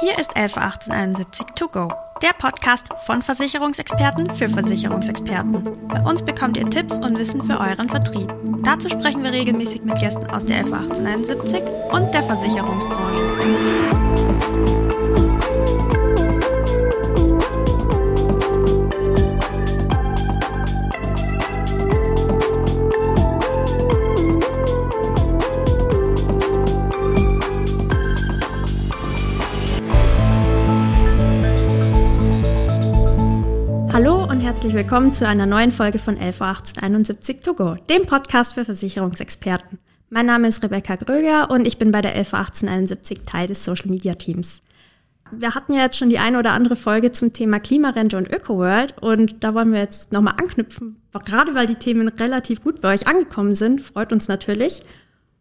Hier ist 111871 To Go, der Podcast von Versicherungsexperten für Versicherungsexperten. Bei uns bekommt ihr Tipps und Wissen für euren Vertrieb. Dazu sprechen wir regelmäßig mit Gästen aus der 111871 und der Versicherungsbranche. Herzlich willkommen zu einer neuen Folge von 11.1871 to go, dem Podcast für Versicherungsexperten. Mein Name ist Rebecca Gröger und ich bin bei der 11.1871 Teil des Social Media Teams. Wir hatten ja jetzt schon die eine oder andere Folge zum Thema Klimarente und ÖkoWorld und da wollen wir jetzt nochmal anknüpfen, gerade weil die Themen relativ gut bei euch angekommen sind, freut uns natürlich.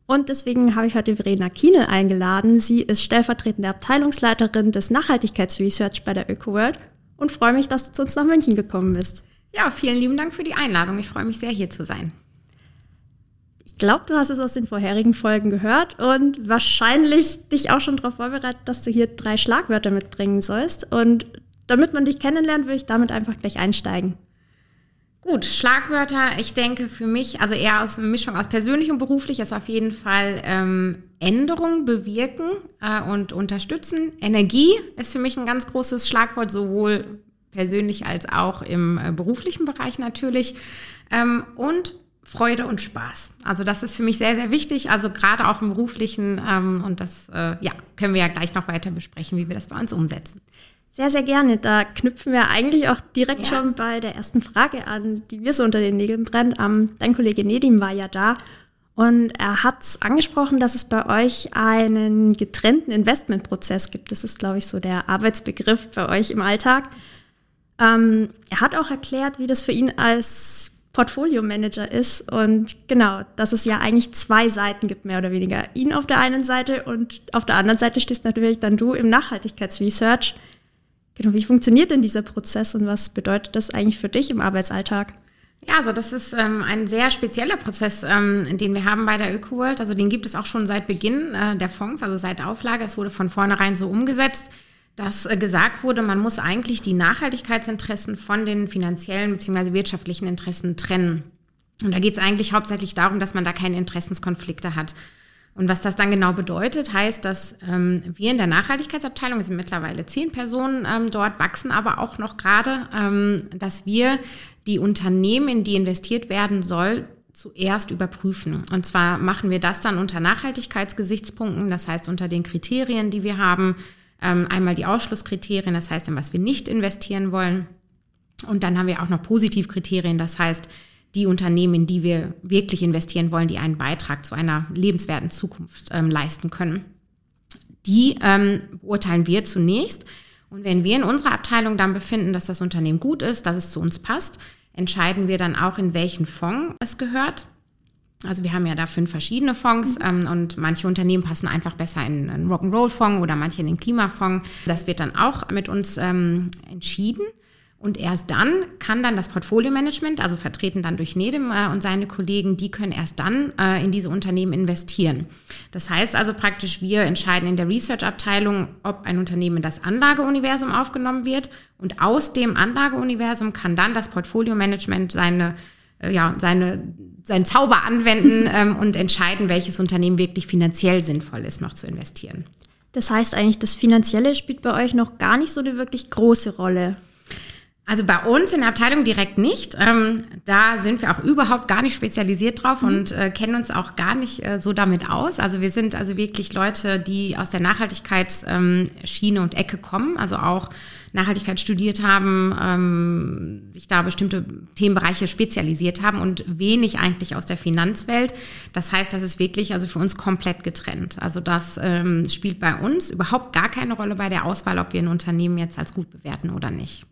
Und deswegen habe ich heute Verena Kienel eingeladen. Sie ist stellvertretende Abteilungsleiterin des Nachhaltigkeitsresearch bei der ÖkoWorld und freue mich, dass du zu uns nach München gekommen bist. Ja, vielen lieben Dank für die Einladung. Ich freue mich sehr, hier zu sein. Ich glaube, du hast es aus den vorherigen Folgen gehört und wahrscheinlich dich auch schon darauf vorbereitet, dass du hier drei Schlagwörter mitbringen sollst. Und damit man dich kennenlernt, würde ich damit einfach gleich einsteigen. Gut, Schlagwörter, ich denke für mich, also eher aus einer Mischung aus persönlich und beruflich, ist auf jeden Fall ähm, Änderung bewirken äh, und unterstützen. Energie ist für mich ein ganz großes Schlagwort, sowohl persönlich als auch im äh, beruflichen Bereich natürlich. Ähm, und Freude und Spaß. Also das ist für mich sehr, sehr wichtig, also gerade auch im beruflichen. Ähm, und das äh, ja, können wir ja gleich noch weiter besprechen, wie wir das bei uns umsetzen. Sehr, sehr gerne. Da knüpfen wir eigentlich auch direkt ja. schon bei der ersten Frage an, die mir so unter den Nägeln brennt. Ähm, dein Kollege Nedim war ja da und er hat angesprochen, dass es bei euch einen getrennten Investmentprozess gibt. Das ist, glaube ich, so der Arbeitsbegriff bei euch im Alltag. Ähm, er hat auch erklärt, wie das für ihn als Portfolio-Manager ist und genau, dass es ja eigentlich zwei Seiten gibt, mehr oder weniger. Ihn auf der einen Seite und auf der anderen Seite stehst natürlich dann du im Nachhaltigkeitsresearch. Genau, wie funktioniert denn dieser Prozess und was bedeutet das eigentlich für dich im Arbeitsalltag? Ja, also das ist ähm, ein sehr spezieller Prozess, ähm, den wir haben bei der ÖkoWorld. Also den gibt es auch schon seit Beginn äh, der Fonds, also seit Auflage. Es wurde von vornherein so umgesetzt, dass äh, gesagt wurde, man muss eigentlich die Nachhaltigkeitsinteressen von den finanziellen bzw. wirtschaftlichen Interessen trennen. Und da geht es eigentlich hauptsächlich darum, dass man da keine Interessenskonflikte hat. Und was das dann genau bedeutet, heißt, dass ähm, wir in der Nachhaltigkeitsabteilung, es sind mittlerweile zehn Personen ähm, dort, wachsen aber auch noch gerade, ähm, dass wir die Unternehmen, in die investiert werden soll, zuerst überprüfen. Und zwar machen wir das dann unter Nachhaltigkeitsgesichtspunkten, das heißt unter den Kriterien, die wir haben. Ähm, einmal die Ausschlusskriterien, das heißt, in was wir nicht investieren wollen. Und dann haben wir auch noch Positivkriterien, das heißt, die Unternehmen, in die wir wirklich investieren wollen, die einen Beitrag zu einer lebenswerten Zukunft ähm, leisten können. Die ähm, beurteilen wir zunächst. Und wenn wir in unserer Abteilung dann befinden, dass das Unternehmen gut ist, dass es zu uns passt, entscheiden wir dann auch, in welchen Fonds es gehört. Also wir haben ja da fünf verschiedene Fonds mhm. ähm, und manche Unternehmen passen einfach besser in einen Rock'n'Roll-Fonds oder manche in den Klimafonds. Das wird dann auch mit uns ähm, entschieden. Und erst dann kann dann das Portfolio-Management, also vertreten dann durch Nedem äh, und seine Kollegen, die können erst dann äh, in diese Unternehmen investieren. Das heißt also praktisch, wir entscheiden in der Research-Abteilung, ob ein Unternehmen in das Anlageuniversum aufgenommen wird. Und aus dem Anlageuniversum kann dann das Portfolio-Management seine, äh, ja, seine, seinen Zauber anwenden ähm, und entscheiden, welches Unternehmen wirklich finanziell sinnvoll ist, noch zu investieren. Das heißt eigentlich, das Finanzielle spielt bei euch noch gar nicht so eine wirklich große Rolle. Also bei uns in der Abteilung direkt nicht. Ähm, da sind wir auch überhaupt gar nicht spezialisiert drauf mhm. und äh, kennen uns auch gar nicht äh, so damit aus. Also wir sind also wirklich Leute, die aus der Nachhaltigkeitsschiene und Ecke kommen, also auch Nachhaltigkeit studiert haben, ähm, sich da bestimmte Themenbereiche spezialisiert haben und wenig eigentlich aus der Finanzwelt. Das heißt, das ist wirklich also für uns komplett getrennt. Also das ähm, spielt bei uns überhaupt gar keine Rolle bei der Auswahl, ob wir ein Unternehmen jetzt als gut bewerten oder nicht.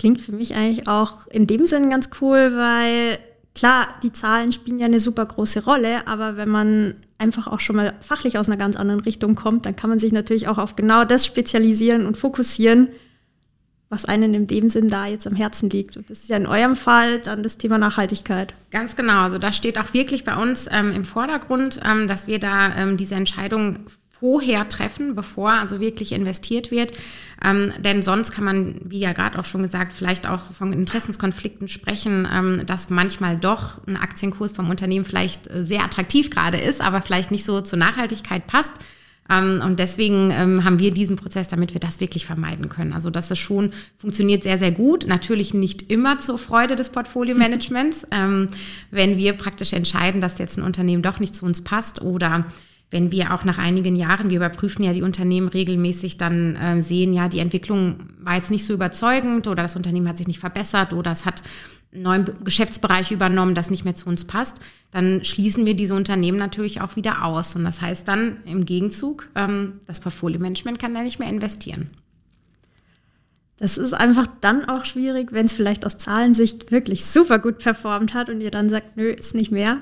Klingt für mich eigentlich auch in dem Sinn ganz cool, weil klar, die Zahlen spielen ja eine super große Rolle, aber wenn man einfach auch schon mal fachlich aus einer ganz anderen Richtung kommt, dann kann man sich natürlich auch auf genau das spezialisieren und fokussieren, was einen in dem Sinn da jetzt am Herzen liegt. Und das ist ja in eurem Fall dann das Thema Nachhaltigkeit. Ganz genau. Also das steht auch wirklich bei uns ähm, im Vordergrund, ähm, dass wir da ähm, diese Entscheidung vorher treffen, bevor also wirklich investiert wird. Ähm, denn sonst kann man, wie ja gerade auch schon gesagt, vielleicht auch von Interessenskonflikten sprechen, ähm, dass manchmal doch ein Aktienkurs vom Unternehmen vielleicht äh, sehr attraktiv gerade ist, aber vielleicht nicht so zur Nachhaltigkeit passt. Ähm, und deswegen ähm, haben wir diesen Prozess, damit wir das wirklich vermeiden können. Also das ist schon, funktioniert sehr, sehr gut. Natürlich nicht immer zur Freude des Portfolio-Managements. ähm, wenn wir praktisch entscheiden, dass jetzt ein Unternehmen doch nicht zu uns passt oder wenn wir auch nach einigen Jahren, wir überprüfen ja die Unternehmen regelmäßig, dann äh, sehen, ja, die Entwicklung war jetzt nicht so überzeugend oder das Unternehmen hat sich nicht verbessert oder es hat einen neuen Geschäftsbereich übernommen, das nicht mehr zu uns passt, dann schließen wir diese Unternehmen natürlich auch wieder aus. Und das heißt dann im Gegenzug, ähm, das Portfolio-Management kann da nicht mehr investieren. Das ist einfach dann auch schwierig, wenn es vielleicht aus Zahlensicht wirklich super gut performt hat und ihr dann sagt, nö, ist nicht mehr.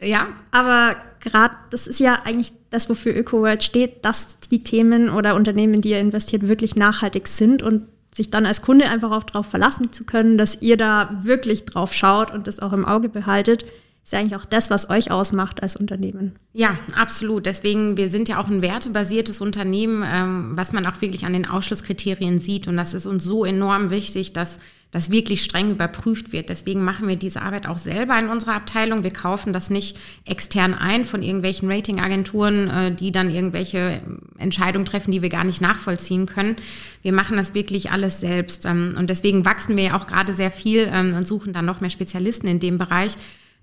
Ja. Aber gerade, das ist ja eigentlich das, wofür ÖkoWorld steht, dass die Themen oder Unternehmen, die ihr investiert, wirklich nachhaltig sind und sich dann als Kunde einfach auch darauf verlassen zu können, dass ihr da wirklich drauf schaut und das auch im Auge behaltet, ist ja eigentlich auch das, was euch ausmacht als Unternehmen. Ja, absolut. Deswegen, wir sind ja auch ein wertebasiertes Unternehmen, ähm, was man auch wirklich an den Ausschlusskriterien sieht. Und das ist uns so enorm wichtig, dass das wirklich streng überprüft wird. Deswegen machen wir diese Arbeit auch selber in unserer Abteilung. Wir kaufen das nicht extern ein von irgendwelchen Ratingagenturen, äh, die dann irgendwelche Entscheidungen treffen, die wir gar nicht nachvollziehen können. Wir machen das wirklich alles selbst. Ähm, und deswegen wachsen wir ja auch gerade sehr viel ähm, und suchen dann noch mehr Spezialisten in dem Bereich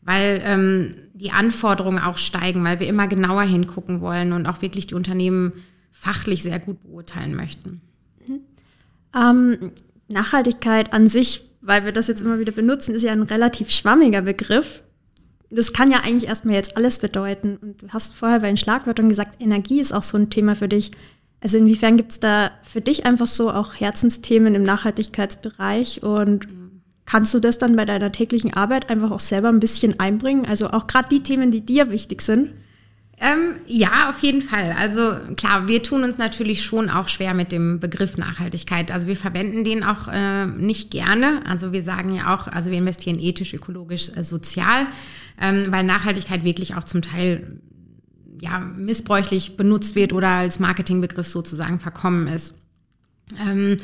weil ähm, die Anforderungen auch steigen, weil wir immer genauer hingucken wollen und auch wirklich die Unternehmen fachlich sehr gut beurteilen möchten. Mhm. Ähm, Nachhaltigkeit an sich, weil wir das jetzt immer wieder benutzen, ist ja ein relativ schwammiger Begriff. Das kann ja eigentlich erstmal jetzt alles bedeuten. Und du hast vorher bei den Schlagwörtern gesagt, Energie ist auch so ein Thema für dich. Also inwiefern gibt es da für dich einfach so auch Herzensthemen im Nachhaltigkeitsbereich und mhm Kannst du das dann bei deiner täglichen Arbeit einfach auch selber ein bisschen einbringen? Also auch gerade die Themen, die dir wichtig sind? Ähm, ja, auf jeden Fall. Also klar, wir tun uns natürlich schon auch schwer mit dem Begriff Nachhaltigkeit. Also wir verwenden den auch äh, nicht gerne. Also wir sagen ja auch, also wir investieren ethisch, ökologisch, äh, sozial, ähm, weil Nachhaltigkeit wirklich auch zum Teil ja, missbräuchlich benutzt wird oder als Marketingbegriff sozusagen verkommen ist. Ähm,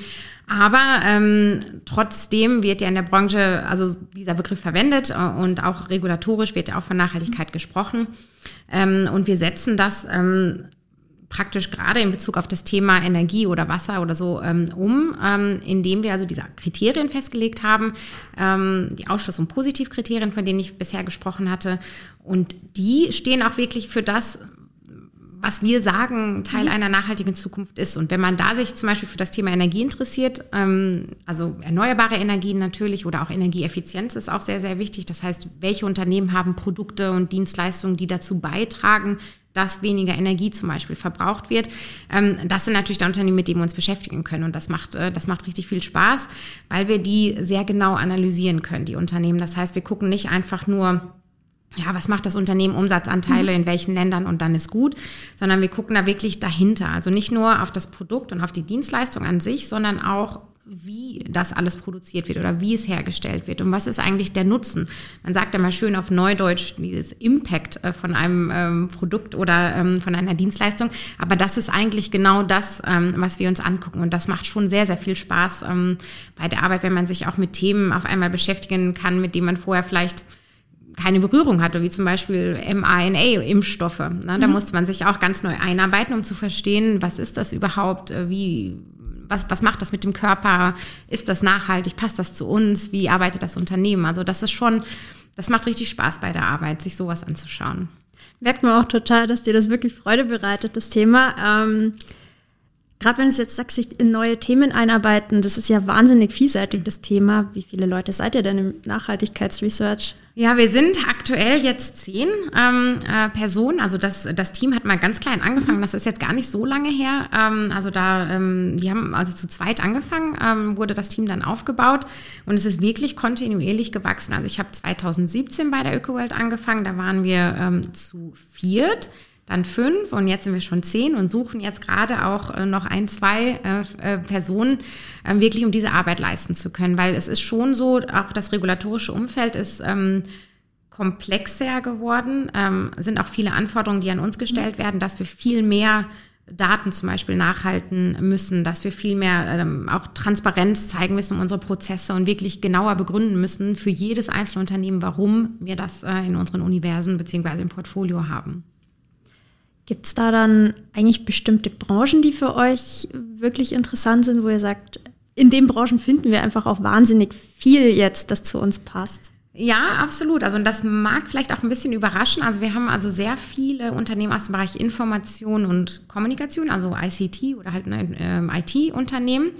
aber ähm, trotzdem wird ja in der Branche also dieser Begriff verwendet äh, und auch regulatorisch wird ja auch von Nachhaltigkeit gesprochen. Ähm, und wir setzen das ähm, praktisch gerade in Bezug auf das Thema Energie oder Wasser oder so ähm, um, ähm, indem wir also diese Kriterien festgelegt haben, ähm, die Ausschluss- und Positivkriterien, von denen ich bisher gesprochen hatte. Und die stehen auch wirklich für das, was wir sagen, Teil mhm. einer nachhaltigen Zukunft ist. Und wenn man da sich zum Beispiel für das Thema Energie interessiert, ähm, also erneuerbare Energien natürlich oder auch Energieeffizienz ist auch sehr, sehr wichtig. Das heißt, welche Unternehmen haben Produkte und Dienstleistungen, die dazu beitragen, dass weniger Energie zum Beispiel verbraucht wird. Ähm, das sind natürlich die Unternehmen, mit denen wir uns beschäftigen können. Und das macht, äh, das macht richtig viel Spaß, weil wir die sehr genau analysieren können, die Unternehmen. Das heißt, wir gucken nicht einfach nur, ja, was macht das Unternehmen Umsatzanteile mhm. in welchen Ländern und dann ist gut, sondern wir gucken da wirklich dahinter. Also nicht nur auf das Produkt und auf die Dienstleistung an sich, sondern auch, wie das alles produziert wird oder wie es hergestellt wird und was ist eigentlich der Nutzen. Man sagt ja mal schön auf Neudeutsch dieses Impact äh, von einem ähm, Produkt oder ähm, von einer Dienstleistung, aber das ist eigentlich genau das, ähm, was wir uns angucken und das macht schon sehr, sehr viel Spaß ähm, bei der Arbeit, wenn man sich auch mit Themen auf einmal beschäftigen kann, mit denen man vorher vielleicht keine Berührung hatte, wie zum Beispiel mRNA-Impfstoffe. Ne? Da mhm. musste man sich auch ganz neu einarbeiten, um zu verstehen, was ist das überhaupt, äh, wie, was, was macht das mit dem Körper, ist das nachhaltig, passt das zu uns, wie arbeitet das Unternehmen. Also das ist schon, das macht richtig Spaß bei der Arbeit, sich sowas anzuschauen. Merkt man auch total, dass dir das wirklich Freude bereitet, das Thema. Ähm Gerade wenn du jetzt sagst, sich in neue Themen einarbeiten, das ist ja wahnsinnig vielseitig, das Thema. Wie viele Leute seid ihr denn im Nachhaltigkeitsresearch? Ja, wir sind aktuell jetzt zehn ähm, äh, Personen. Also das, das Team hat mal ganz klein angefangen. Das ist jetzt gar nicht so lange her. Ähm, also da, ähm, die haben also zu zweit angefangen, ähm, wurde das Team dann aufgebaut und es ist wirklich kontinuierlich gewachsen. Also ich habe 2017 bei der ÖkoWorld angefangen. Da waren wir ähm, zu viert dann fünf und jetzt sind wir schon zehn und suchen jetzt gerade auch äh, noch ein, zwei äh, äh, Personen, ähm, wirklich um diese Arbeit leisten zu können. Weil es ist schon so, auch das regulatorische Umfeld ist ähm, komplexer geworden, ähm, sind auch viele Anforderungen, die an uns gestellt werden, dass wir viel mehr Daten zum Beispiel nachhalten müssen, dass wir viel mehr ähm, auch Transparenz zeigen müssen um unsere Prozesse und wirklich genauer begründen müssen für jedes einzelne Unternehmen, warum wir das äh, in unseren Universen beziehungsweise im Portfolio haben. Gibt es da dann eigentlich bestimmte Branchen, die für euch wirklich interessant sind, wo ihr sagt, in den Branchen finden wir einfach auch wahnsinnig viel jetzt, das zu uns passt? Ja, absolut. Also und das mag vielleicht auch ein bisschen überraschen. Also wir haben also sehr viele Unternehmen aus dem Bereich Information und Kommunikation, also ICT oder halt äh, IT-Unternehmen.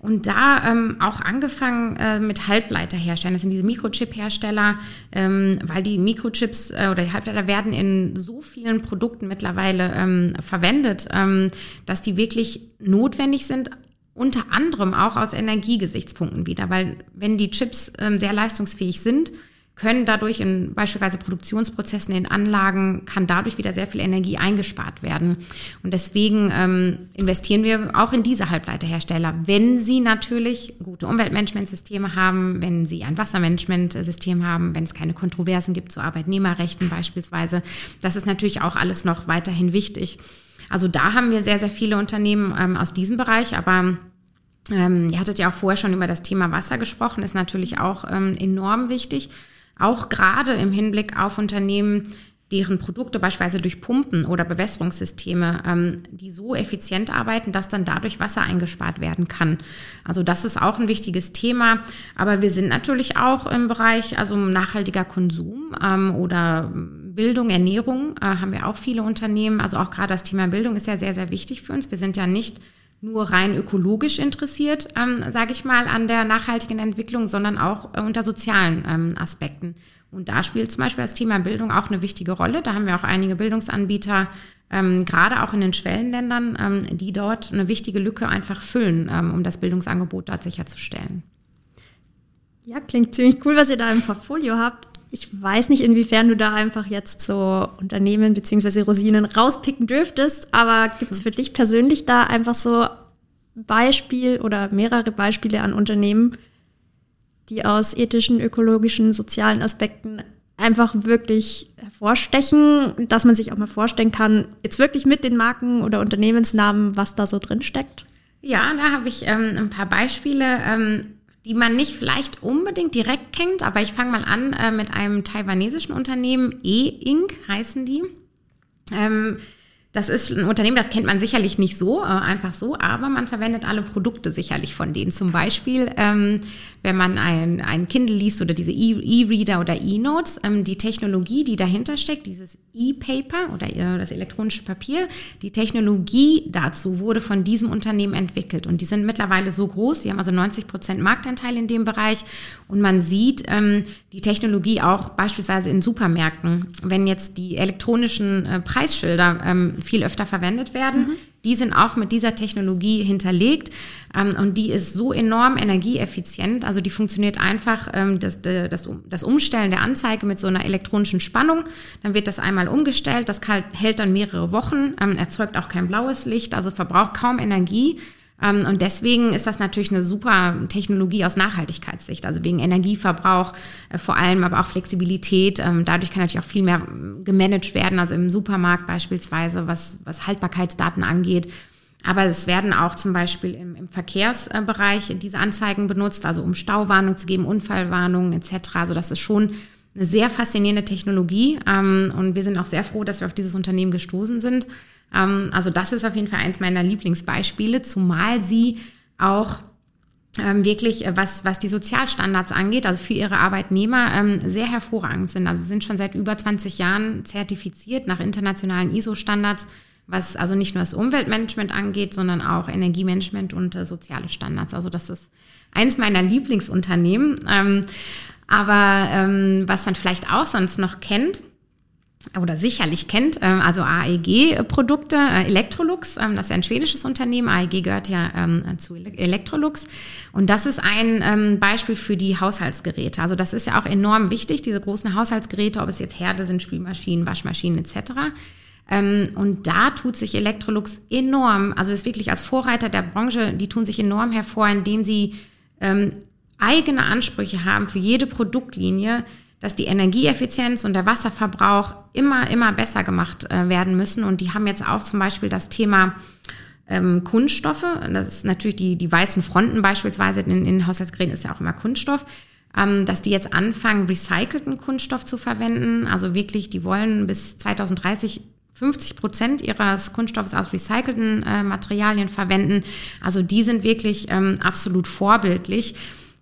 Und da ähm, auch angefangen äh, mit Halbleiterherstellern. Das sind diese Mikrochip-Hersteller, ähm, weil die Mikrochips äh, oder die Halbleiter werden in so vielen Produkten mittlerweile ähm, verwendet, ähm, dass die wirklich notwendig sind, unter anderem auch aus Energiegesichtspunkten wieder, weil wenn die Chips ähm, sehr leistungsfähig sind, können dadurch in beispielsweise Produktionsprozessen in Anlagen, kann dadurch wieder sehr viel Energie eingespart werden. Und deswegen ähm, investieren wir auch in diese Halbleiterhersteller, wenn sie natürlich gute Umweltmanagementsysteme haben, wenn sie ein Wassermanagementsystem haben, wenn es keine Kontroversen gibt zu Arbeitnehmerrechten beispielsweise. Das ist natürlich auch alles noch weiterhin wichtig. Also da haben wir sehr, sehr viele Unternehmen ähm, aus diesem Bereich, aber ähm, ihr hattet ja auch vorher schon über das Thema Wasser gesprochen, ist natürlich auch ähm, enorm wichtig. Auch gerade im Hinblick auf Unternehmen, deren Produkte beispielsweise durch Pumpen oder Bewässerungssysteme, ähm, die so effizient arbeiten, dass dann dadurch Wasser eingespart werden kann. Also das ist auch ein wichtiges Thema. Aber wir sind natürlich auch im Bereich also nachhaltiger Konsum ähm, oder Bildung, Ernährung äh, haben wir auch viele Unternehmen. Also auch gerade das Thema Bildung ist ja sehr, sehr wichtig für uns. Wir sind ja nicht nur rein ökologisch interessiert, ähm, sage ich mal, an der nachhaltigen Entwicklung, sondern auch äh, unter sozialen ähm, Aspekten. Und da spielt zum Beispiel das Thema Bildung auch eine wichtige Rolle. Da haben wir auch einige Bildungsanbieter, ähm, gerade auch in den Schwellenländern, ähm, die dort eine wichtige Lücke einfach füllen, ähm, um das Bildungsangebot dort sicherzustellen. Ja, klingt ziemlich cool, was ihr da im Portfolio habt. Ich weiß nicht, inwiefern du da einfach jetzt so Unternehmen bzw. Rosinen rauspicken dürftest, aber gibt es für dich persönlich da einfach so Beispiel oder mehrere Beispiele an Unternehmen, die aus ethischen, ökologischen, sozialen Aspekten einfach wirklich hervorstechen, dass man sich auch mal vorstellen kann, jetzt wirklich mit den Marken oder Unternehmensnamen, was da so drin steckt? Ja, da habe ich ähm, ein paar Beispiele. Ähm, die man nicht vielleicht unbedingt direkt kennt, aber ich fange mal an äh, mit einem taiwanesischen Unternehmen, E-Ink heißen die. Ähm, das ist ein Unternehmen, das kennt man sicherlich nicht so, äh, einfach so, aber man verwendet alle Produkte sicherlich von denen. Zum Beispiel, ähm, wenn man ein, ein Kindle liest oder diese E-Reader oder E-Notes, ähm, die Technologie, die dahinter steckt, dieses E-Paper oder äh, das elektronische Papier, die Technologie dazu wurde von diesem Unternehmen entwickelt. Und die sind mittlerweile so groß, die haben also 90 Prozent Marktanteil in dem Bereich. Und man sieht ähm, die Technologie auch beispielsweise in Supermärkten. Wenn jetzt die elektronischen äh, Preisschilder ähm, viel öfter verwendet werden. Mhm. Die sind auch mit dieser Technologie hinterlegt ähm, und die ist so enorm energieeffizient. Also die funktioniert einfach ähm, das, das, das Umstellen der Anzeige mit so einer elektronischen Spannung. Dann wird das einmal umgestellt, das hält dann mehrere Wochen, ähm, erzeugt auch kein blaues Licht, also verbraucht kaum Energie und deswegen ist das natürlich eine super Technologie aus Nachhaltigkeitssicht, also wegen Energieverbrauch äh, vor allem, aber auch Flexibilität. Ähm, dadurch kann natürlich auch viel mehr gemanagt werden, also im Supermarkt beispielsweise, was, was Haltbarkeitsdaten angeht. Aber es werden auch zum Beispiel im, im Verkehrsbereich diese Anzeigen benutzt, also um Stauwarnung zu geben, Unfallwarnungen etc. Also das ist schon eine sehr faszinierende Technologie. Ähm, und wir sind auch sehr froh, dass wir auf dieses Unternehmen gestoßen sind. Ähm, also das ist auf jeden Fall eins meiner Lieblingsbeispiele, zumal sie auch ähm, wirklich, äh, was, was die Sozialstandards angeht, also für ihre Arbeitnehmer, ähm, sehr hervorragend sind. Also sind schon seit über 20 Jahren zertifiziert nach internationalen ISO-Standards, was also nicht nur das Umweltmanagement angeht, sondern auch Energiemanagement und äh, soziale Standards. Also das ist eins meiner Lieblingsunternehmen. Ähm, aber ähm, was man vielleicht auch sonst noch kennt, oder sicherlich kennt, ähm, also AEG-Produkte, äh, Electrolux, ähm, das ist ein schwedisches Unternehmen. AEG gehört ja ähm, zu Electrolux. Und das ist ein Beispiel für die Haushaltsgeräte. Also das ist ja auch enorm wichtig, diese großen Haushaltsgeräte, ob es jetzt Herde sind, Spielmaschinen, Waschmaschinen etc. Und da tut sich Electrolux enorm, also ist wirklich als Vorreiter der Branche, die tun sich enorm hervor, indem sie eigene Ansprüche haben für jede Produktlinie, dass die Energieeffizienz und der Wasserverbrauch immer, immer besser gemacht äh, werden müssen. Und die haben jetzt auch zum Beispiel das Thema ähm, Kunststoffe. Das ist natürlich die, die weißen Fronten beispielsweise in, in Haushaltsgeräten ist ja auch immer Kunststoff. Ähm, dass die jetzt anfangen, recycelten Kunststoff zu verwenden. Also wirklich, die wollen bis 2030 50 Prozent ihres Kunststoffs aus recycelten äh, Materialien verwenden. Also die sind wirklich ähm, absolut vorbildlich.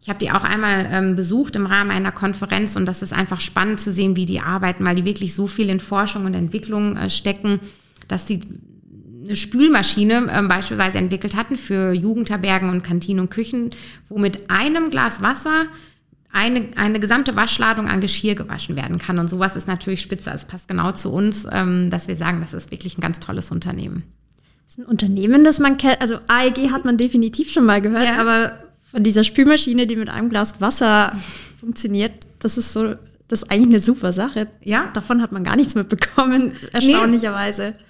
Ich habe die auch einmal ähm, besucht im Rahmen einer Konferenz und das ist einfach spannend zu sehen, wie die arbeiten, weil die wirklich so viel in Forschung und Entwicklung äh, stecken, dass die eine Spülmaschine äh, beispielsweise entwickelt hatten für Jugendherbergen und Kantinen und Küchen, wo mit einem Glas Wasser eine, eine gesamte Waschladung an Geschirr gewaschen werden kann. Und sowas ist natürlich spitze. Es passt genau zu uns, ähm, dass wir sagen, das ist wirklich ein ganz tolles Unternehmen. Das ist ein Unternehmen, das man kennt. Also AEG hat man definitiv schon mal gehört, ja. aber von dieser Spülmaschine, die mit einem Glas Wasser funktioniert, das ist so, das ist eigentlich eine super Sache. Ja. Davon hat man gar nichts mitbekommen, erstaunlicherweise. Nee.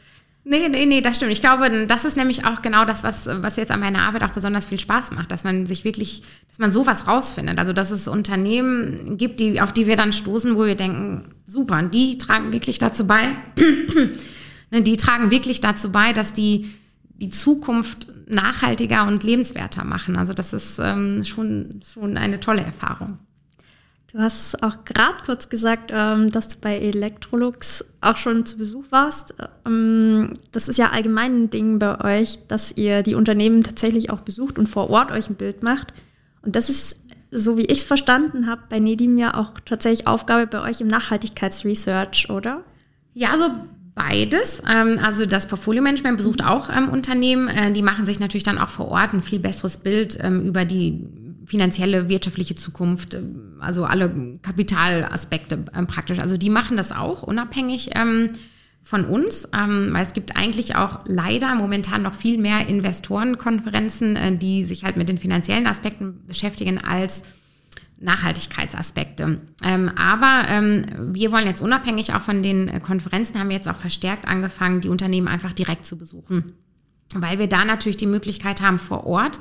Nee, nee, nee, das stimmt. Ich glaube, das ist nämlich auch genau das, was, was jetzt an meiner Arbeit auch besonders viel Spaß macht, dass man sich wirklich, dass man sowas rausfindet. Also, dass es Unternehmen gibt, die, auf die wir dann stoßen, wo wir denken, super, und die tragen wirklich dazu bei, ne, die tragen wirklich dazu bei, dass die die Zukunft nachhaltiger und lebenswerter machen. Also, das ist ähm, schon, schon eine tolle Erfahrung. Du hast auch gerade kurz gesagt, ähm, dass du bei Electrolux auch schon zu Besuch warst. Ähm, das ist ja allgemein ein Ding bei euch, dass ihr die Unternehmen tatsächlich auch besucht und vor Ort euch ein Bild macht. Und das ist, so wie ich es verstanden habe, bei Nedim ja auch tatsächlich Aufgabe bei euch im Nachhaltigkeitsresearch, oder? Ja, also beides. Ähm, also das Portfolio-Management besucht auch ähm, Unternehmen. Äh, die machen sich natürlich dann auch vor Ort ein viel besseres Bild ähm, über die finanzielle, wirtschaftliche Zukunft, also alle Kapitalaspekte praktisch. Also die machen das auch unabhängig von uns, weil es gibt eigentlich auch leider momentan noch viel mehr Investorenkonferenzen, äh, die sich halt mit den finanziellen Aspekten beschäftigen als Nachhaltigkeitsaspekte. Ähm, aber ähm, wir wollen jetzt unabhängig auch von den äh, Konferenzen, haben wir jetzt auch verstärkt angefangen, die Unternehmen einfach direkt zu besuchen, weil wir da natürlich die Möglichkeit haben, vor Ort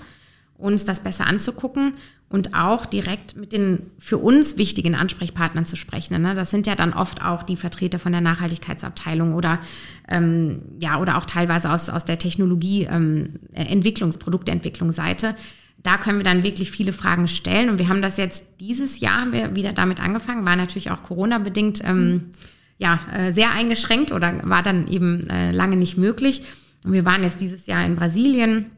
uns das besser anzugucken und auch direkt mit den für uns wichtigen Ansprechpartnern zu sprechen. Ne? Das sind ja dann oft auch die Vertreter von der Nachhaltigkeitsabteilung oder ähm, ja oder auch teilweise aus, aus der Technologie ähm, Entwicklungs, Produktentwicklung Seite. Da können wir dann wirklich viele Fragen stellen. Und wir haben das jetzt dieses Jahr haben wir wieder damit angefangen, war natürlich auch Corona-bedingt ähm, ja, äh, sehr eingeschränkt oder war dann eben äh, lange nicht möglich. Und wir waren jetzt dieses Jahr in Brasilien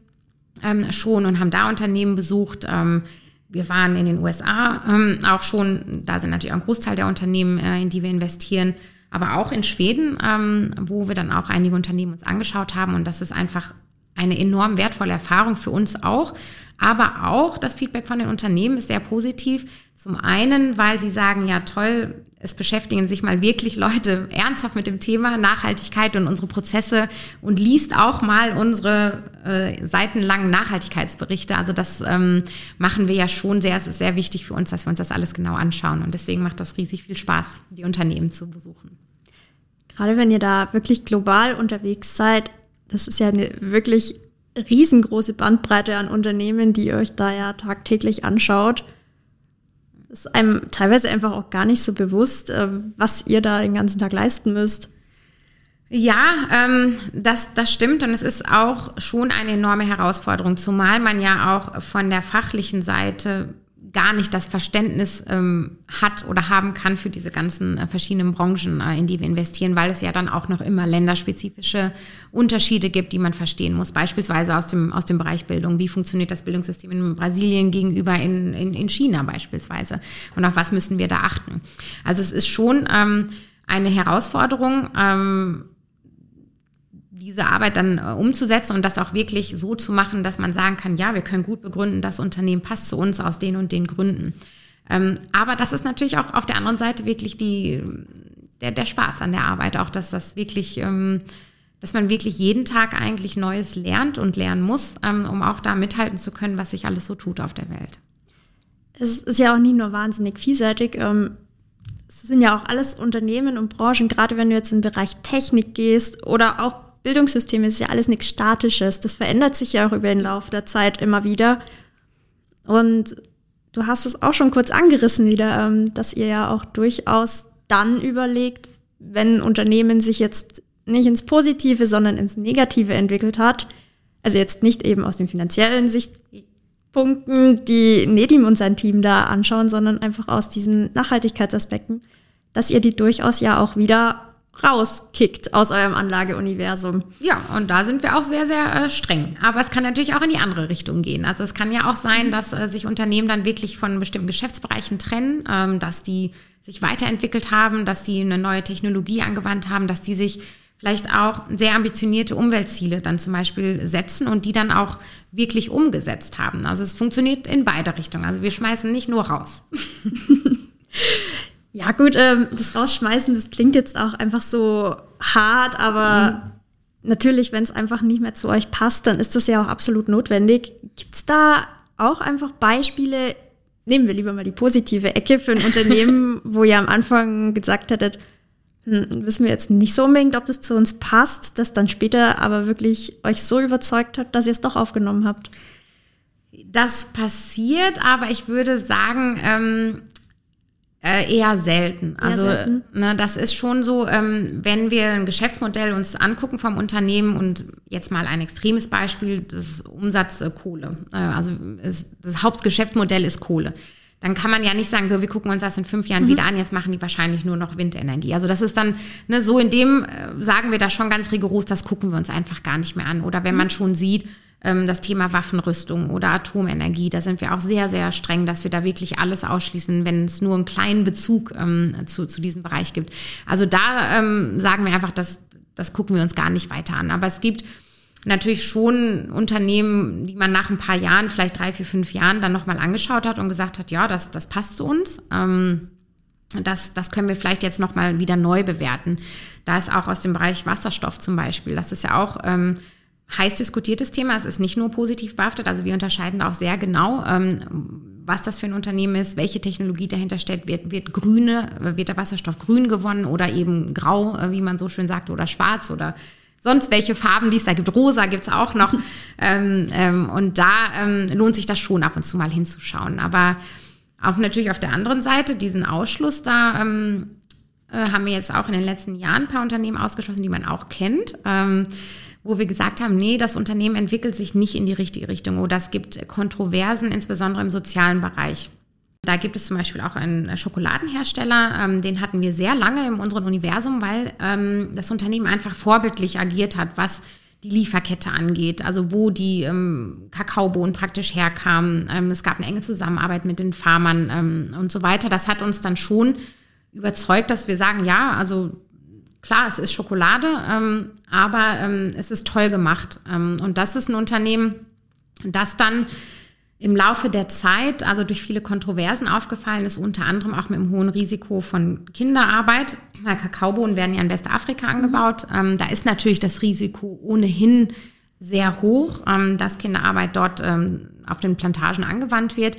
ähm, schon und haben da Unternehmen besucht. Ähm, wir waren in den USA ähm, auch schon, da sind natürlich auch ein Großteil der Unternehmen, äh, in die wir investieren, aber auch in Schweden, ähm, wo wir dann auch einige Unternehmen uns angeschaut haben. Und das ist einfach eine enorm wertvolle Erfahrung für uns auch. Aber auch das Feedback von den Unternehmen ist sehr positiv. Zum einen, weil sie sagen, ja toll, es beschäftigen sich mal wirklich Leute ernsthaft mit dem Thema Nachhaltigkeit und unsere Prozesse und liest auch mal unsere äh, seitenlangen Nachhaltigkeitsberichte. Also das ähm, machen wir ja schon sehr. Es ist sehr wichtig für uns, dass wir uns das alles genau anschauen. Und deswegen macht das riesig viel Spaß, die Unternehmen zu besuchen. Gerade wenn ihr da wirklich global unterwegs seid, das ist ja eine wirklich riesengroße Bandbreite an Unternehmen, die ihr euch da ja tagtäglich anschaut ist einem teilweise einfach auch gar nicht so bewusst, äh, was ihr da den ganzen Tag leisten müsst. Ja, ähm, das, das stimmt und es ist auch schon eine enorme Herausforderung, zumal man ja auch von der fachlichen Seite gar nicht das Verständnis ähm, hat oder haben kann für diese ganzen äh, verschiedenen Branchen, äh, in die wir investieren, weil es ja dann auch noch immer länderspezifische Unterschiede gibt, die man verstehen muss. Beispielsweise aus dem, aus dem Bereich Bildung. Wie funktioniert das Bildungssystem in Brasilien gegenüber in, in, in China beispielsweise? Und auf was müssen wir da achten? Also es ist schon ähm, eine Herausforderung. Ähm, diese Arbeit dann äh, umzusetzen und das auch wirklich so zu machen, dass man sagen kann, ja, wir können gut begründen, das Unternehmen passt zu uns aus den und den Gründen. Ähm, aber das ist natürlich auch auf der anderen Seite wirklich die, der, der Spaß an der Arbeit, auch dass das wirklich, ähm, dass man wirklich jeden Tag eigentlich Neues lernt und lernen muss, ähm, um auch da mithalten zu können, was sich alles so tut auf der Welt. Es ist ja auch nie nur wahnsinnig vielseitig. Es sind ja auch alles Unternehmen und Branchen, gerade wenn du jetzt in den Bereich Technik gehst oder auch Bildungssystem ist ja alles nichts Statisches. Das verändert sich ja auch über den Lauf der Zeit immer wieder. Und du hast es auch schon kurz angerissen wieder, ähm, dass ihr ja auch durchaus dann überlegt, wenn Unternehmen sich jetzt nicht ins Positive, sondern ins Negative entwickelt hat, also jetzt nicht eben aus den finanziellen Sichtpunkten, die Nedim und sein Team da anschauen, sondern einfach aus diesen Nachhaltigkeitsaspekten, dass ihr die durchaus ja auch wieder rauskickt aus eurem Anlageuniversum. Ja, und da sind wir auch sehr, sehr äh, streng. Aber es kann natürlich auch in die andere Richtung gehen. Also es kann ja auch sein, mhm. dass äh, sich Unternehmen dann wirklich von bestimmten Geschäftsbereichen trennen, ähm, dass die sich weiterentwickelt haben, dass die eine neue Technologie angewandt haben, dass die sich vielleicht auch sehr ambitionierte Umweltziele dann zum Beispiel setzen und die dann auch wirklich umgesetzt haben. Also es funktioniert in beide Richtungen. Also wir schmeißen nicht nur raus. ja gut, ähm, das Rausschmeißen, das klingt jetzt auch einfach so hart, aber mhm. natürlich, wenn es einfach nicht mehr zu euch passt, dann ist das ja auch absolut notwendig. Gibt es da auch einfach Beispiele, nehmen wir lieber mal die positive Ecke für ein Unternehmen, wo ihr am Anfang gesagt hättet, hm, wissen wir jetzt nicht so unbedingt, ob das zu uns passt, das dann später aber wirklich euch so überzeugt hat, dass ihr es doch aufgenommen habt? Das passiert, aber ich würde sagen, ähm, äh, eher selten. Eher also selten. Ne, das ist schon so, ähm, wenn wir ein Geschäftsmodell uns angucken vom Unternehmen und jetzt mal ein extremes Beispiel, das Umsatz äh, Kohle. Äh, also ist, das Hauptgeschäftsmodell ist Kohle dann kann man ja nicht sagen, so, wir gucken uns das in fünf Jahren mhm. wieder an, jetzt machen die wahrscheinlich nur noch Windenergie. Also das ist dann, ne, so in dem äh, sagen wir da schon ganz rigoros, das gucken wir uns einfach gar nicht mehr an. Oder wenn mhm. man schon sieht, das Thema Waffenrüstung oder Atomenergie, da sind wir auch sehr, sehr streng, dass wir da wirklich alles ausschließen, wenn es nur einen kleinen Bezug ähm, zu, zu diesem Bereich gibt. Also da ähm, sagen wir einfach, das, das gucken wir uns gar nicht weiter an. Aber es gibt natürlich schon Unternehmen, die man nach ein paar Jahren, vielleicht drei, vier, fünf Jahren, dann nochmal angeschaut hat und gesagt hat, ja, das, das passt zu uns. Ähm, das, das können wir vielleicht jetzt nochmal wieder neu bewerten. Da ist auch aus dem Bereich Wasserstoff zum Beispiel. Das ist ja auch ähm, heiß diskutiertes Thema. Es ist nicht nur positiv behaftet. Also wir unterscheiden auch sehr genau, ähm, was das für ein Unternehmen ist, welche Technologie dahinter steht. Wird, wird grüne, wird der Wasserstoff grün gewonnen oder eben grau, äh, wie man so schön sagt, oder schwarz oder sonst welche Farben, die es da gibt. Rosa gibt es auch noch. ähm, ähm, und da ähm, lohnt sich das schon ab und zu mal hinzuschauen. Aber auch natürlich auf der anderen Seite, diesen Ausschluss da ähm, äh, haben wir jetzt auch in den letzten Jahren ein paar Unternehmen ausgeschlossen, die man auch kennt. Wo wir gesagt haben, nee, das Unternehmen entwickelt sich nicht in die richtige Richtung oder es gibt Kontroversen, insbesondere im sozialen Bereich. Da gibt es zum Beispiel auch einen Schokoladenhersteller, ähm, den hatten wir sehr lange in unserem Universum, weil ähm, das Unternehmen einfach vorbildlich agiert hat, was die Lieferkette angeht, also wo die ähm, Kakaobohnen praktisch herkamen. Ähm, es gab eine enge Zusammenarbeit mit den Farmern ähm, und so weiter. Das hat uns dann schon überzeugt, dass wir sagen, ja, also klar, es ist Schokolade, ähm, aber ähm, es ist toll gemacht. Ähm, und das ist ein Unternehmen, das dann im Laufe der Zeit, also durch viele Kontroversen aufgefallen ist, unter anderem auch mit einem hohen Risiko von Kinderarbeit, weil Kakaobohnen werden ja in Westafrika mhm. angebaut. Ähm, da ist natürlich das Risiko ohnehin sehr hoch, ähm, dass Kinderarbeit dort ähm, auf den Plantagen angewandt wird.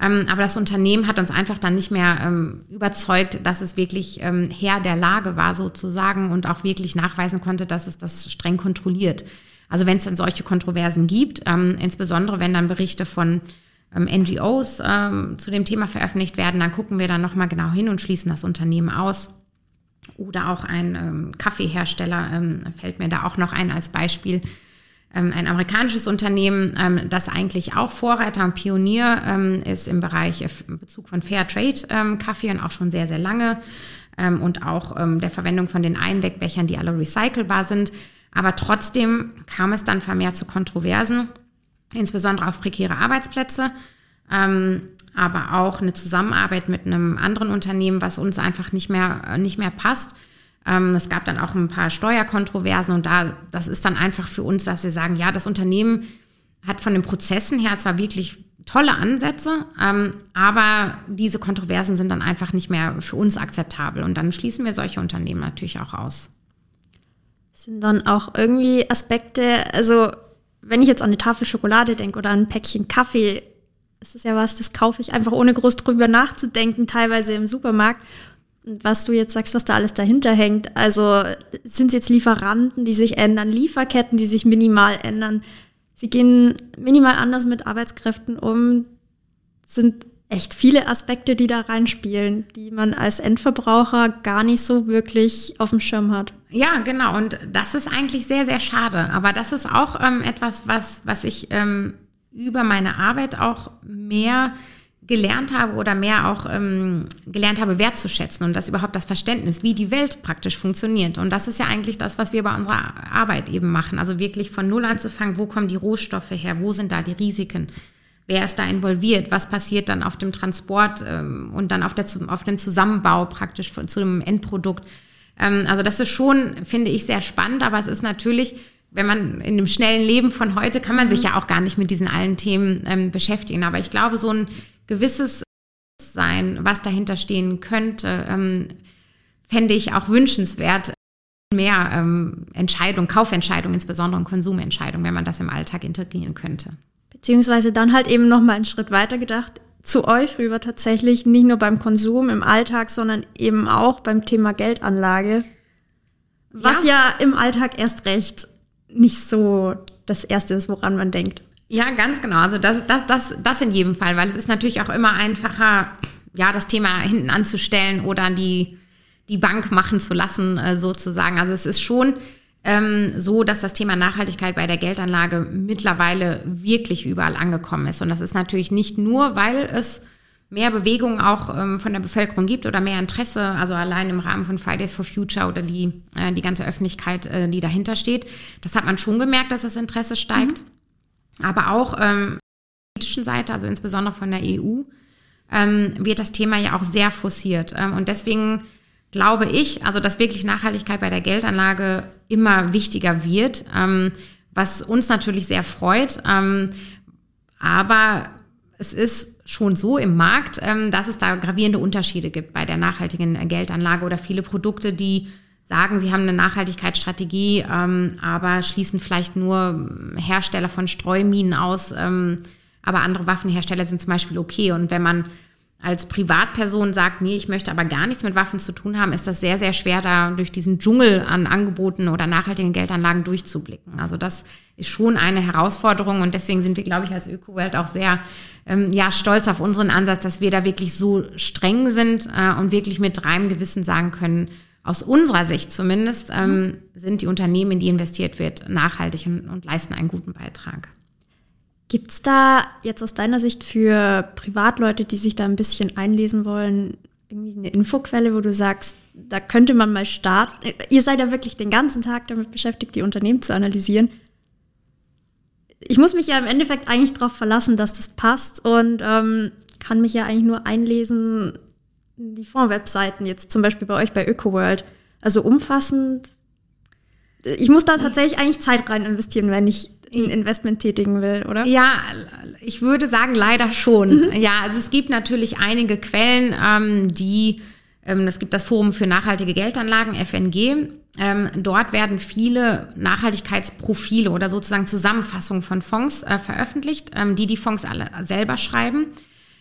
Ähm, aber das Unternehmen hat uns einfach dann nicht mehr überzeugt, dass es wirklich Herr der Lage war sozusagen und auch wirklich nachweisen konnte, dass es das streng kontrolliert. Also wenn es dann solche Kontroversen gibt, insbesondere wenn dann Berichte von NGOs zu dem Thema veröffentlicht werden, dann gucken wir dann nochmal genau hin und schließen das Unternehmen aus. Oder auch ein Kaffeehersteller fällt mir da auch noch ein als Beispiel. Ähm, ein amerikanisches Unternehmen, ähm, das eigentlich auch Vorreiter und Pionier ähm, ist im Bereich äh, Bezug von Fair Trade Kaffee und auch schon sehr, sehr lange und auch der Verwendung von den Einwegbechern, die alle recycelbar sind. Aber trotzdem kam es dann vermehrt zu Kontroversen, insbesondere auf prekäre Arbeitsplätze, aber auch eine Zusammenarbeit mit einem anderen Unternehmen, was uns einfach nicht mehr, äh, nicht mehr passt. Ähm, es gab dann auch ein paar Steuerkontroversen und da, das ist dann einfach für uns, dass wir sagen, ja, das Unternehmen hat von den Prozessen her zwar wirklich tolle Ansätze, ähm, aber diese Kontroversen sind dann einfach nicht mehr für uns akzeptabel und dann schließen wir solche Unternehmen natürlich auch aus. Sind dann auch irgendwie Aspekte, also wenn ich jetzt an eine Tafel Schokolade denke oder an ein Päckchen Kaffee, ist es ja was, das kaufe ich einfach ohne groß drüber nachzudenken, teilweise im Supermarkt. Was du jetzt sagst, was da alles dahinter hängt, also sind es jetzt Lieferanten, die sich ändern, Lieferketten, die sich minimal ändern. Sie gehen minimal anders mit Arbeitskräften um, sind echt viele Aspekte, die da reinspielen, die man als Endverbraucher gar nicht so wirklich auf dem Schirm hat. Ja, genau. Und das ist eigentlich sehr, sehr schade. Aber das ist auch ähm, etwas, was, was ich ähm, über meine Arbeit auch mehr gelernt habe oder mehr auch ähm, gelernt habe wertzuschätzen und das überhaupt das Verständnis, wie die Welt praktisch funktioniert. Und das ist ja eigentlich das, was wir bei unserer Arbeit eben machen. Also wirklich von Null anzufangen, wo kommen die Rohstoffe her, wo sind da die Risiken, wer ist da involviert, was passiert dann auf dem Transport ähm, und dann auf, der, auf dem Zusammenbau praktisch zu dem Endprodukt. Ähm, also das ist schon, finde ich, sehr spannend, aber es ist natürlich wenn man in dem schnellen Leben von heute kann man sich ja auch gar nicht mit diesen allen Themen ähm, beschäftigen. Aber ich glaube, so ein gewisses Sein, was dahinter stehen könnte, ähm, fände ich auch wünschenswert. Mehr ähm, Entscheidungen, Kaufentscheidungen, insbesondere Konsumentscheidungen, wenn man das im Alltag integrieren könnte. Beziehungsweise dann halt eben noch mal einen Schritt weiter gedacht, zu euch rüber tatsächlich, nicht nur beim Konsum im Alltag, sondern eben auch beim Thema Geldanlage. Was ja, ja im Alltag erst recht nicht so das Erste ist, woran man denkt. Ja, ganz genau. Also das, das, das, das in jedem Fall, weil es ist natürlich auch immer einfacher, ja, das Thema hinten anzustellen oder die, die Bank machen zu lassen, äh, sozusagen. Also es ist schon ähm, so, dass das Thema Nachhaltigkeit bei der Geldanlage mittlerweile wirklich überall angekommen ist. Und das ist natürlich nicht nur, weil es mehr Bewegung auch ähm, von der Bevölkerung gibt oder mehr Interesse, also allein im Rahmen von Fridays for Future oder die, äh, die ganze Öffentlichkeit, äh, die dahinter steht. Das hat man schon gemerkt, dass das Interesse steigt. Mhm. Aber auch ähm, politischen Seite, also insbesondere von der EU, ähm, wird das Thema ja auch sehr forciert. Ähm, und deswegen glaube ich, also dass wirklich Nachhaltigkeit bei der Geldanlage immer wichtiger wird, ähm, was uns natürlich sehr freut. Ähm, aber es ist schon so im Markt, ähm, dass es da gravierende Unterschiede gibt bei der nachhaltigen Geldanlage oder viele Produkte, die sagen, sie haben eine Nachhaltigkeitsstrategie, ähm, aber schließen vielleicht nur ähm, Hersteller von Streuminen aus, aber andere Waffenhersteller sind zum Beispiel okay. Und wenn man als Privatperson sagt, nee, ich möchte aber gar nichts mit Waffen zu tun haben, ist das sehr, sehr schwer, da durch diesen Dschungel an Angeboten oder nachhaltigen Geldanlagen durchzublicken. Also das ist schon eine Herausforderung und deswegen sind wir, glaube ich, als ÖkoWelt auch sehr ähm, ja, stolz auf unseren Ansatz, dass wir da wirklich so streng sind äh, und wirklich mit reinem Gewissen sagen können, aus unserer Sicht zumindest, ähm, sind die Unternehmen, in die investiert wird, nachhaltig und, und leisten einen guten Beitrag. Gibt es da jetzt aus deiner Sicht für Privatleute, die sich da ein bisschen einlesen wollen, irgendwie eine Infoquelle, wo du sagst, da könnte man mal starten? Ihr seid ja wirklich den ganzen Tag damit beschäftigt, die Unternehmen zu analysieren. Ich muss mich ja im Endeffekt eigentlich darauf verlassen, dass das passt und ähm, kann mich ja eigentlich nur einlesen, die Fonds-Webseiten, jetzt zum Beispiel bei euch bei ÖkoWorld. Also umfassend. Ich muss da tatsächlich eigentlich Zeit rein investieren, wenn ich ein Investment tätigen will, oder? Ja, ich würde sagen, leider schon. Mhm. Ja, also es gibt natürlich einige Quellen, ähm, die, ähm, es gibt das Forum für nachhaltige Geldanlagen, FNG. Ähm, dort werden viele Nachhaltigkeitsprofile oder sozusagen Zusammenfassungen von Fonds äh, veröffentlicht, ähm, die die Fonds alle selber schreiben.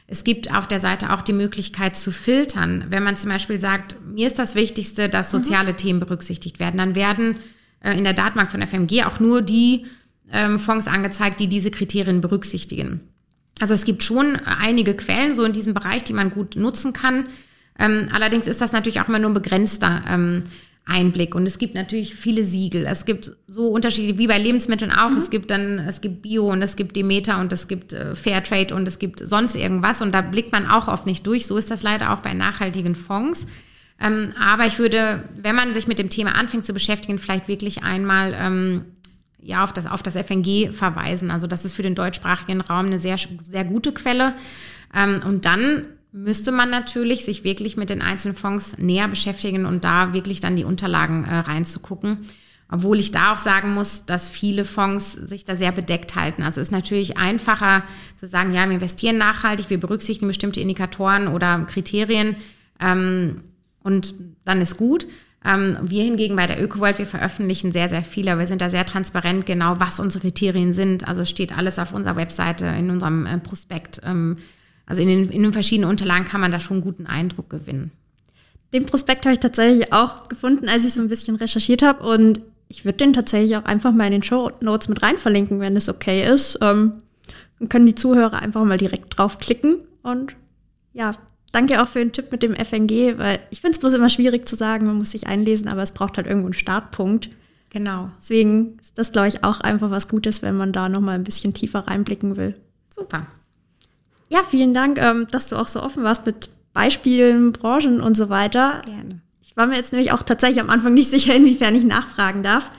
Es gibt auf der Seite auch die Möglichkeit zu filtern. Wenn man zum Beispiel sagt, mir ist das Wichtigste, dass mhm. soziale mhm. Themen berücksichtigt werden, dann werden äh, in der Datenbank von FMG auch nur die ähm, Fonds angezeigt, die diese Kriterien berücksichtigen. Also es gibt schon einige Quellen so in diesem Bereich, die man gut nutzen kann. Ähm, allerdings ist das natürlich auch immer nur ein begrenzter ähm, Einblick. Und es gibt natürlich viele Siegel. Es gibt so Unterschiede wie bei Lebensmitteln auch. Mhm. Es gibt dann, es gibt Bio und es gibt Demeter und es gibt äh, Fairtrade und es gibt sonst irgendwas. Und da blickt man auch oft nicht durch. So ist das leider auch bei nachhaltigen Fonds. Ähm, aber ich würde, wenn man sich mit dem Thema anfängt zu beschäftigen, vielleicht wirklich einmal ähm, ja, auf das, auf das FNG verweisen. Also das ist für den deutschsprachigen Raum eine sehr, sehr gute Quelle. Ähm, und dann müsste man natürlich sich wirklich mit den einzelnen Fonds näher beschäftigen und da wirklich dann die Unterlagen äh, reinzugucken. Obwohl ich da auch sagen muss, dass viele Fonds sich da sehr bedeckt halten. Also es ist natürlich einfacher zu sagen, ja, wir investieren nachhaltig, wir berücksichtigen bestimmte Indikatoren oder Kriterien ähm, und dann ist gut. Ähm, wir hingegen bei der ÖkoVolt, wir veröffentlichen sehr, sehr viel, aber wir sind da sehr transparent, genau was unsere Kriterien sind. Also steht alles auf unserer Webseite, in unserem äh, Prospekt. Ähm, also in den, in den verschiedenen Unterlagen kann man da schon einen guten Eindruck gewinnen. Den Prospekt habe ich tatsächlich auch gefunden, als ich so ein bisschen recherchiert habe und ich würde den tatsächlich auch einfach mal in den Show Notes mit rein verlinken, wenn es okay ist. Ähm, dann können die Zuhörer einfach mal direkt draufklicken und ja, danke auch für den Tipp mit dem FNG, weil ich finde es bloß immer schwierig zu sagen, man muss sich einlesen, aber es braucht halt irgendwo einen Startpunkt. Genau. Deswegen ist das, glaube ich, auch einfach was Gutes, wenn man da nochmal ein bisschen tiefer reinblicken will. Super. Ja, vielen Dank, ähm, dass du auch so offen warst mit Beispielen, Branchen und so weiter. Gerne. Ich war mir jetzt nämlich auch tatsächlich am Anfang nicht sicher, inwiefern ich nachfragen darf.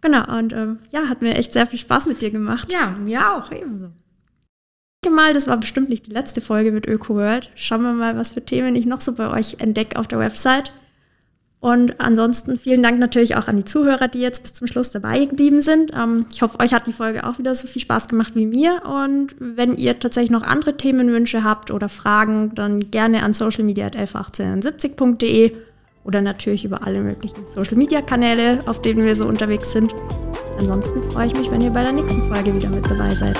Genau, und ähm, ja, hat mir echt sehr viel Spaß mit dir gemacht. Ja, mir auch, ebenso. Ich denke mal, das war bestimmt nicht die letzte Folge mit ÖkoWorld. Schauen wir mal, was für Themen ich noch so bei euch entdecke auf der Website. Und ansonsten vielen Dank natürlich auch an die Zuhörer, die jetzt bis zum Schluss dabei geblieben sind. Ähm, ich hoffe, euch hat die Folge auch wieder so viel Spaß gemacht wie mir. Und wenn ihr tatsächlich noch andere Themenwünsche habt oder Fragen, dann gerne an socialmedia.111870.de oder natürlich über alle möglichen Social Media Kanäle, auf denen wir so unterwegs sind. Ansonsten freue ich mich, wenn ihr bei der nächsten Folge wieder mit dabei seid.